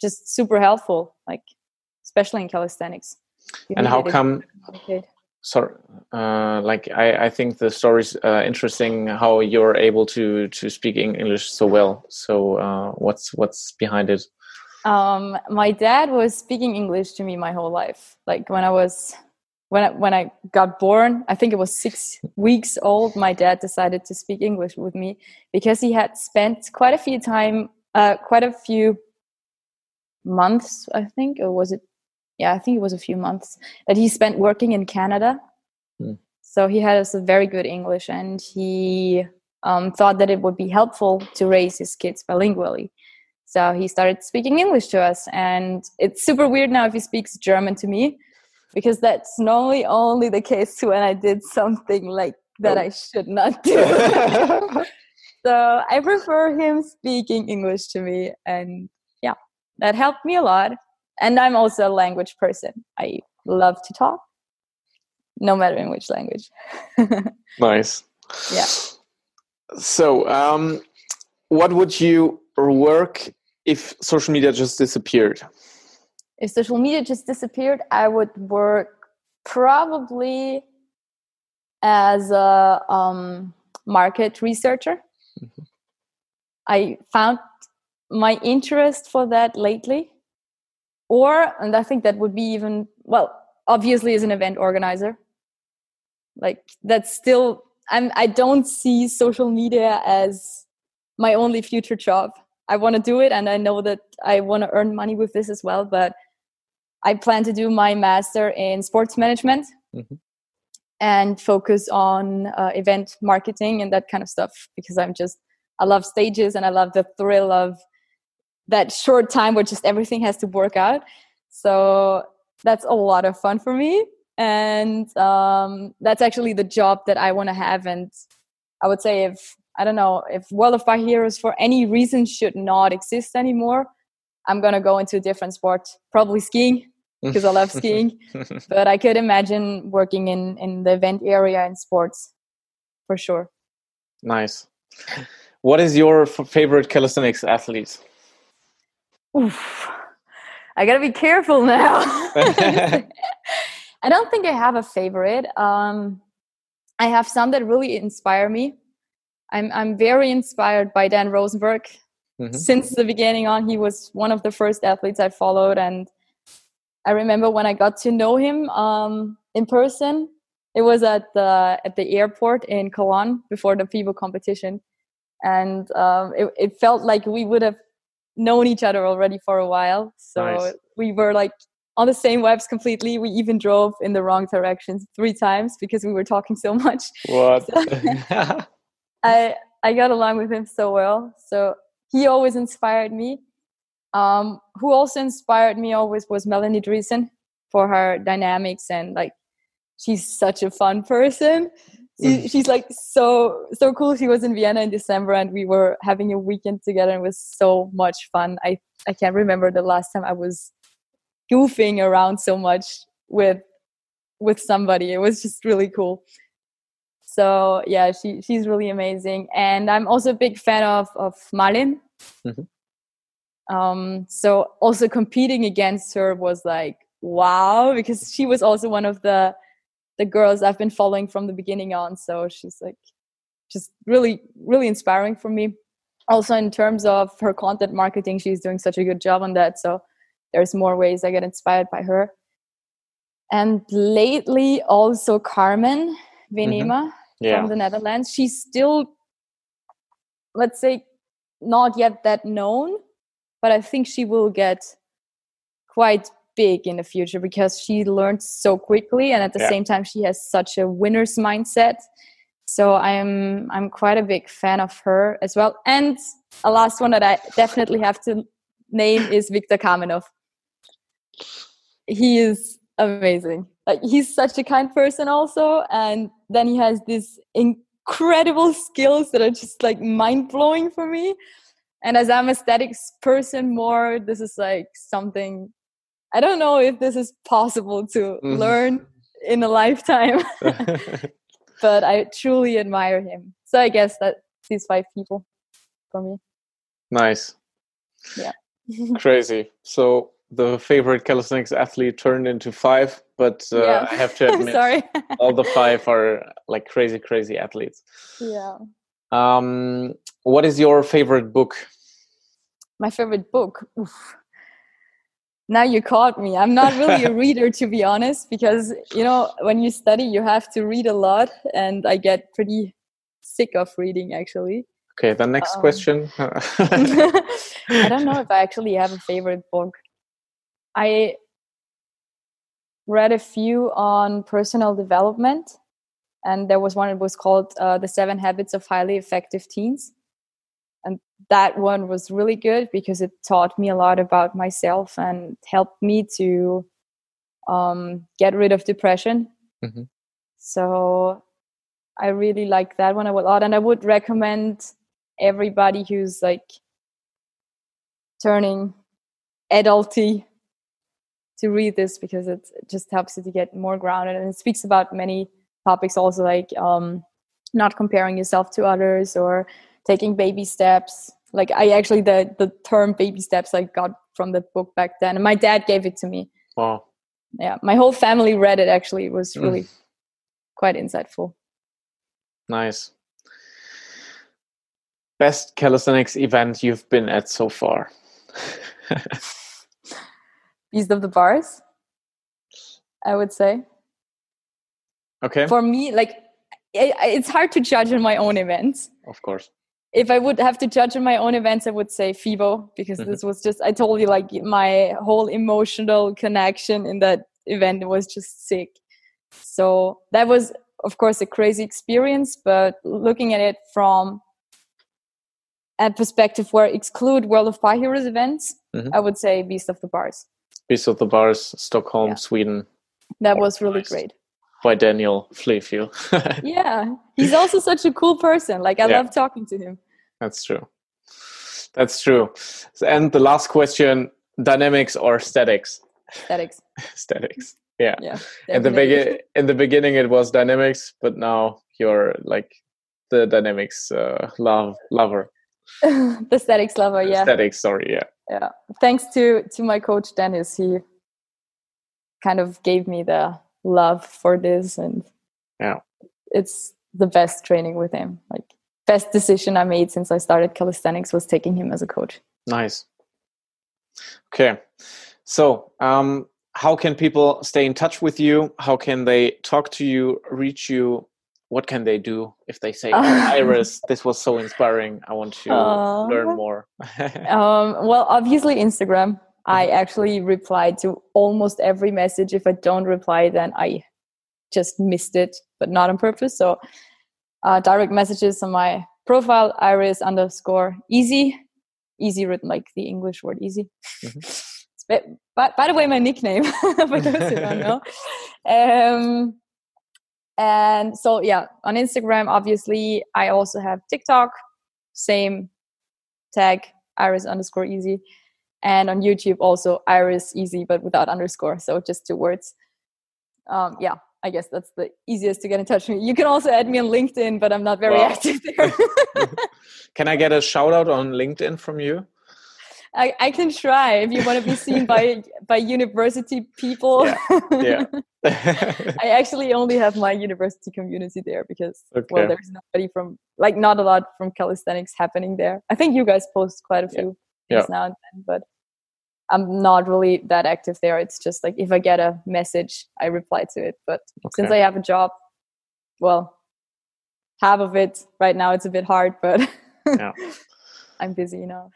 just super helpful like especially in calisthenics you and how come sorry uh, like I, I think the story's uh, interesting how you're able to to speak english so well so uh, what's what's behind it um, my dad was speaking english to me my whole life like when i was when I, when I got born, I think it was six weeks old. My dad decided to speak English with me because he had spent quite a few time, uh, quite a few months, I think, or was it? Yeah, I think it was a few months that he spent working in Canada. Hmm. So he had a very good English, and he um, thought that it would be helpful to raise his kids bilingually. So he started speaking English to us, and it's super weird now if he speaks German to me because that's normally only the case when I did something like that oh. I should not do. so I prefer him speaking English to me, and yeah, that helped me a lot. And I'm also a language person. I love to talk, no matter in which language. nice. Yeah. So, um, what would you work if social media just disappeared? if social media just disappeared, I would work probably as a um, market researcher. Mm-hmm. I found my interest for that lately. Or, and I think that would be even, well, obviously as an event organizer. Like that's still, I'm, I don't see social media as my only future job. I want to do it and I know that I want to earn money with this as well, but I plan to do my master in sports management mm-hmm. and focus on uh, event marketing and that kind of stuff because I'm just I love stages and I love the thrill of that short time where just everything has to work out. So that's a lot of fun for me, and um, that's actually the job that I want to have. And I would say if I don't know if World of Bar Heroes for any reason should not exist anymore, I'm gonna go into a different sport, probably skiing because I love skiing. but I could imagine working in in the event area in sports for sure. Nice. What is your favorite calisthenics athlete? Oof. I gotta be careful now. I don't think I have a favorite. Um, I have some that really inspire me. I'm I'm very inspired by Dan Rosenberg. Mm-hmm. Since the beginning on, he was one of the first athletes I followed, and I remember when I got to know him um, in person. It was at the at the airport in Cologne before the FIBO competition, and um, it, it felt like we would have known each other already for a while. So nice. we were like on the same vibes completely. We even drove in the wrong directions three times because we were talking so much. What? So I I got along with him so well. So he always inspired me. Um, who also inspired me always was Melanie Driessen for her dynamics and like she's such a fun person. She, she's like so so cool. She was in Vienna in December and we were having a weekend together and it was so much fun. I I can't remember the last time I was goofing around so much with with somebody. It was just really cool. So yeah, she she's really amazing. And I'm also a big fan of of Malin. Mm-hmm. Um, so also competing against her was like wow because she was also one of the the girls I've been following from the beginning on. So she's like just really really inspiring for me. Also in terms of her content marketing, she's doing such a good job on that. So there's more ways I get inspired by her. and lately also Carmen Venema Mm-hmm. Yeah. from the Netherlands. She's still, let's say, not yet that known, but I think she will get quite big in the future because she learned so quickly and at the Yeah. same time she has such a winner's mindset. So I'm I'm quite a big fan of her as well. And a last one that I definitely have to name is Viktor Kamenov. He is amazing. Like he's such a kind person also and then he has these incredible skills that are just like mind blowing for me. And as I'm a statics person more, this is like something I don't know if this is possible to Mhm. learn in a lifetime, but I truly admire him. So I guess that these five people for me. nice. Yeah. Crazy. So the favorite calisthenics athlete turned into five, but uh, Yeah. I have to admit, Sorry. all the five are like crazy, crazy athletes. yeah. Um, what is your favorite book? My favorite book. Oof. Now you caught me. I'm not really a reader to be honest, because you know, when you study you have to read a lot and I get pretty sick of reading actually. Okay, the next Um, question. I don't know if I actually have a favorite book. I read a few on personal development, and there was one. It was called uh, "The Seven Habits of Highly Effective Teens," and that one was really good because it taught me a lot about myself and helped me to um, get rid of depression. Mhm. So I really like that one a lot, and I would recommend everybody who's like turning adulty to read this because it just helps you to get more grounded and it speaks about many topics also like um, not comparing yourself to others or taking baby steps like i actually the the term baby steps i got from the book back then and my dad gave it to me wow. yeah my whole family read it actually it was Mm. really quite insightful Nice. Best calisthenics event you've been at so far? beast of the bars i would say okay, for me like i I- it's hard to judge in my own events of course. If I would have to judge on my own events, I would say FIBO because Mhm. this was just I told you like my whole emotional connection in that event was just sick. So that was of course a crazy experience, but looking at it from a perspective where exclude World of Bar Heroes events, Mhm. I would say Beast of the Bars. Beast of the Bars, Stockholm, Yeah. Sweden, That was really great. By Daniel Fleefield. Yeah, he's also such a cool person. Like I Yeah. love talking to him. That's true. That's true. And the last question: dynamics or statics? Statics. statics. Yeah. Yeah. In the begin, in the beginning, it was dynamics, but now you're like the dynamics uh, love lover. the statics lover, yeah. Statics. Sorry. Yeah. yeah thanks to to my coach dennis he kind of gave me the love for this and Yeah. it's the best training with him like best decision i made since i started calisthenics was taking him as a coach Nice. Okay. So, um, how can people stay in touch with you? How can they talk to you, reach you? What can they do if they say, oh, Iris, this was so inspiring. I want to Aw. learn more. um, well obviously instagram i actually reply to almost every message. If i don't reply then i just missed it but not on purpose. So uh, direct messages on my profile iris underscore easy. Easy written like the english word easy. Mhm. By, by, by the way my nickname for those who don't know. Um, and so yeah on instagram obviously i also have tiktok. Same tag iris underscore easy and on youtube also iris easy but without underscore so just two words um, yeah i guess that's the easiest to get in touch with me you can also add me on linkedin but i'm not very Wow. active there can I get a shout out on LinkedIn from you? I, I can try if you want to be seen by by university people Yeah. i actually only have my university community there because Okay. well there's nobody from like not a lot from calisthenics happening there i think you guys post quite a few Yeah. Things now and then but I'm not really that active there. It's just like if I get a message, I reply to it. But okay. since I have a job, well, half of it right now it's a bit hard, but yeah. I'm busy enough.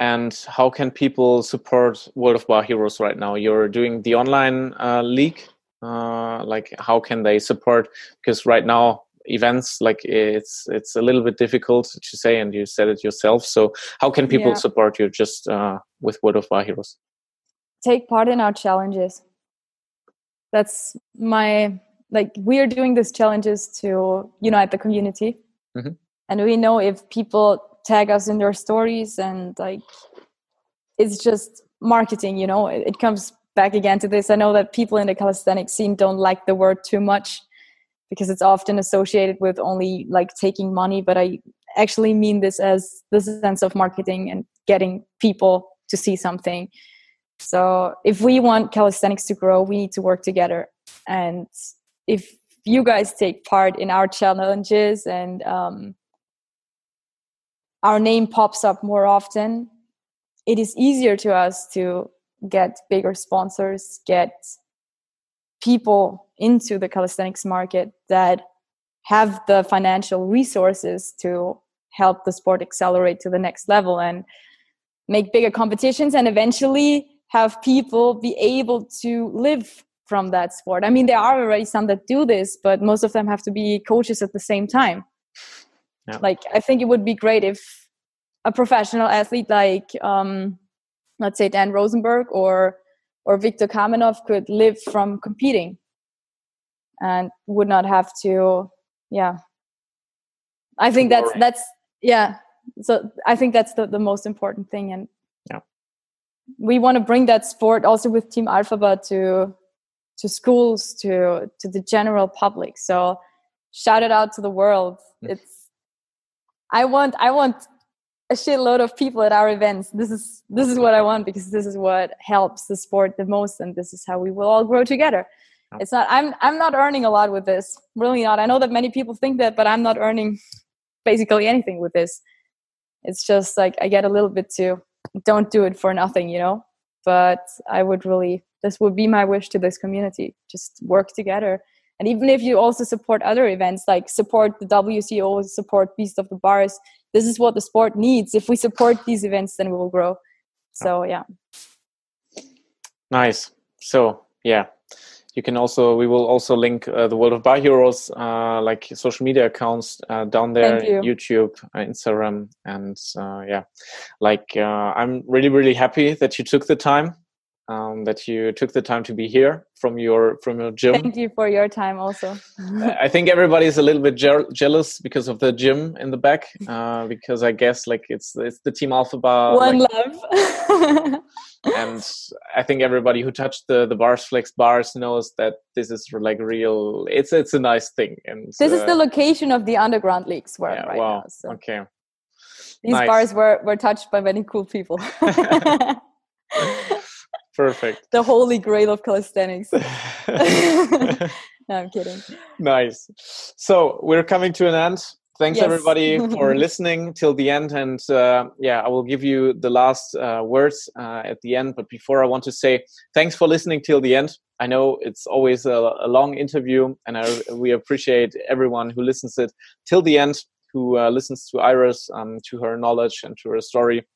And how can people support World of Bar Heroes right now? You're doing the online uh, league. Uh, like, how can they support? Because right now events like it's it's a little bit difficult to say and you said it yourself. So how can people yeah. support you just uh, with World of Bar Heroes take part in our challenges. That's my like we are doing these challenges to unite the community. Mm-hmm. and we know if people tag us in their stories and like it's just marketing you know? It, it comes back again to this. I know that people in the calisthenics scene don't like the word too much because it's often associated with only like taking money but i actually mean this as the sense of marketing and getting people to see something. So if we want calisthenics to grow we need to work together. And if you guys take part in our challenges and um, our name pops up more often it is easier to us to get bigger sponsors get people into the calisthenics market that have the financial resources to help the sport accelerate to the next level and make bigger competitions and eventually have people be able to live from that sport. I mean, there are already some that do this, but most of them have to be coaches at the same time. Yeah. Like, I think it would be great if a professional athlete like, um, let's say, Dan Rosenberg or or Viktor Kamenov could live from competing and would not have to yeah. I think that's that's yeah. So i think that's the, the most important thing and yeah. we want to bring that sport also with Team Alpha Bar to to schools to to the general public. So shout it out to the world. It's i want i want a shitload of people at our events. This is this is what i want because this is what helps the sport the most and this is how we will all grow together. It's not i'm i'm not earning a lot with this. Really not. I know that many people think that but i'm not earning basically anything with this. It's just like i get a little bit too don't do it for nothing you know? But i would really this would be my wish to this community. Just work together. And even if you also support other events like support the wco support beast of the bars this is what the sport needs. If we support these events then we will grow. So yeah. nice. So yeah. You can also we will also link uh, the world of bar heroes uh, like social media accounts uh, down there you. youtube uh, instagram and uh, yeah. Like uh, i'm really really happy that you took the time um, that you took the time to be here from your from your gym. Thank you for your time also. I think everybody is a little bit je- jealous because of the gym in the back, uh, because I guess like it's it's the Team Alpha Bar. One like, love. and I think everybody who touched the the bars flex bars knows that this is like real. It's it's a nice thing. And this uh, is the location of the underground leagues where yeah, right wow. now. So. Okay. These nice. bars were were touched by many cool people. Perfect. The holy grail of calisthenics. no, I'm kidding. Nice. So we're coming to an end. Thanks yes. everybody for listening till the end. And uh, yeah, I will give you the last uh, words uh, at the end. But before I want to say thanks for listening till the end. I know it's always a, a long interview, and I, we appreciate everyone who listens it till the end, who uh, listens to Iris, um, to her knowledge and to her story.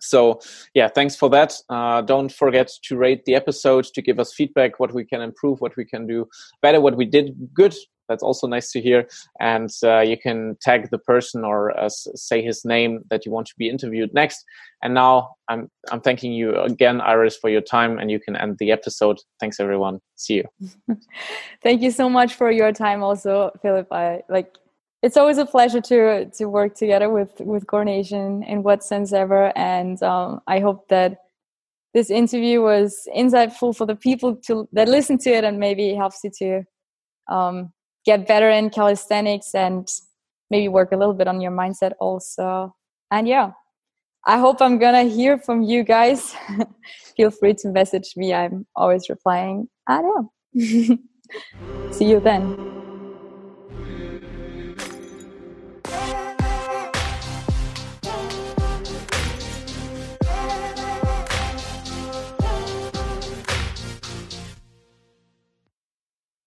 So, yeah, thanks for that. Uh, don't forget to rate the episode, to give us feedback, what we can improve, what we can do better, what we did good. That's also nice to hear. And uh, you can tag the person or uh, say his name that you want to be interviewed next. And now I'm I'm thanking you again, Iris, for your time, and you can end the episode. Thanks, everyone. See you. Thank you so much for your time, also, Philip. I like it's always a pleasure to to work together with with Gornation in what sense ever. And um, i hope that this interview was insightful for the people to that listen to it and maybe helps you to um, get better in calisthenics and maybe work a little bit on your mindset also. And yeah i hope i'm gonna hear from you guys. Feel free to message me. I'm always replying. I know see you then